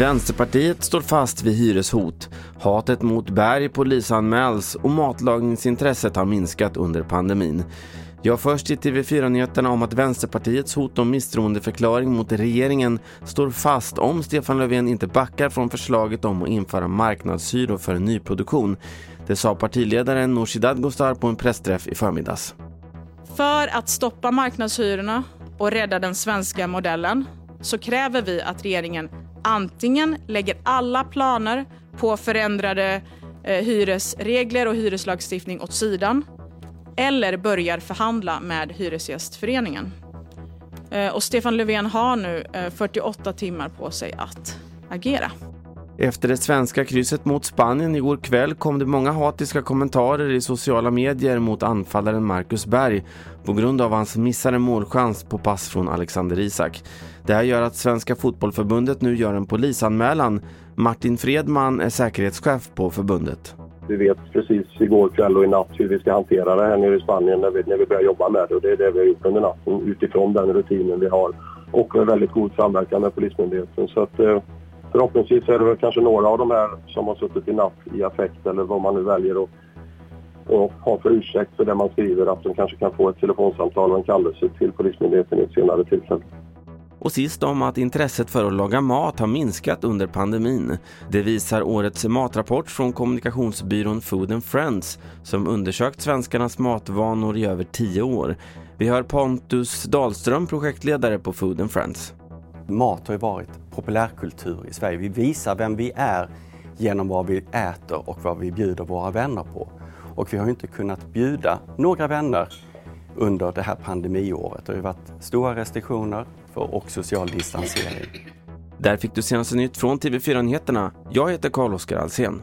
Vänsterpartiet står fast vid hyreshot. Hatet mot Berg polisanmäls och matlagningsintresset har minskat under pandemin. Jag först i TV4-nyheterna om att Vänsterpartiets hot om misstroendeförklaring mot regeringen står fast om Stefan Löfven inte backar från förslaget om att införa marknadshyror för nyproduktion. Det sa partiledaren Nooshi Dadgostar på en pressträff i förmiddags. För att stoppa marknadshyrorna och rädda den svenska modellen så kräver vi att regeringen antingen lägger alla planer på förändrade eh, hyresregler och hyreslagstiftning åt sidan eller börjar förhandla med Hyresgästföreningen. Eh, och Stefan Löfven har nu eh, 48 timmar på sig att agera. Efter det svenska krysset mot Spanien igår kväll kom det många hatiska kommentarer i sociala medier mot anfallaren Marcus Berg på grund av hans missade målchans på pass från Alexander Isak. Det här gör att Svenska fotbollförbundet nu gör en polisanmälan. Martin Fredman är säkerhetschef på förbundet. Vi vet precis igår kväll och i natt hur vi ska hantera det här nere i Spanien när vi, när vi börjar jobba med det. Och det är det vi har gjort under natten utifrån den rutinen vi har och med väldigt god samverkan med Polismyndigheten. Så att, eh, förhoppningsvis är det väl kanske några av de här som har suttit i natt i affekt eller vad man nu väljer att och ha för ursäkt för det man skriver att de kanske kan få ett telefonsamtal och en kallelse till Polismyndigheten i ett senare tillfälle. Och sist om att intresset för att laga mat har minskat under pandemin. Det visar årets matrapport från kommunikationsbyrån Food and Friends som undersökt svenskarnas matvanor i över tio år. Vi hör Pontus Dahlström, projektledare på Food and Friends. Mat har ju varit populärkultur i Sverige. Vi visar vem vi är genom vad vi äter och vad vi bjuder våra vänner på. Och vi har inte kunnat bjuda några vänner under det här pandemiåret. Det har ju varit stora restriktioner och social distansering. Där fick du senaste nytt från TV4 Nyheterna. Jag heter Carl-Oskar Alsen.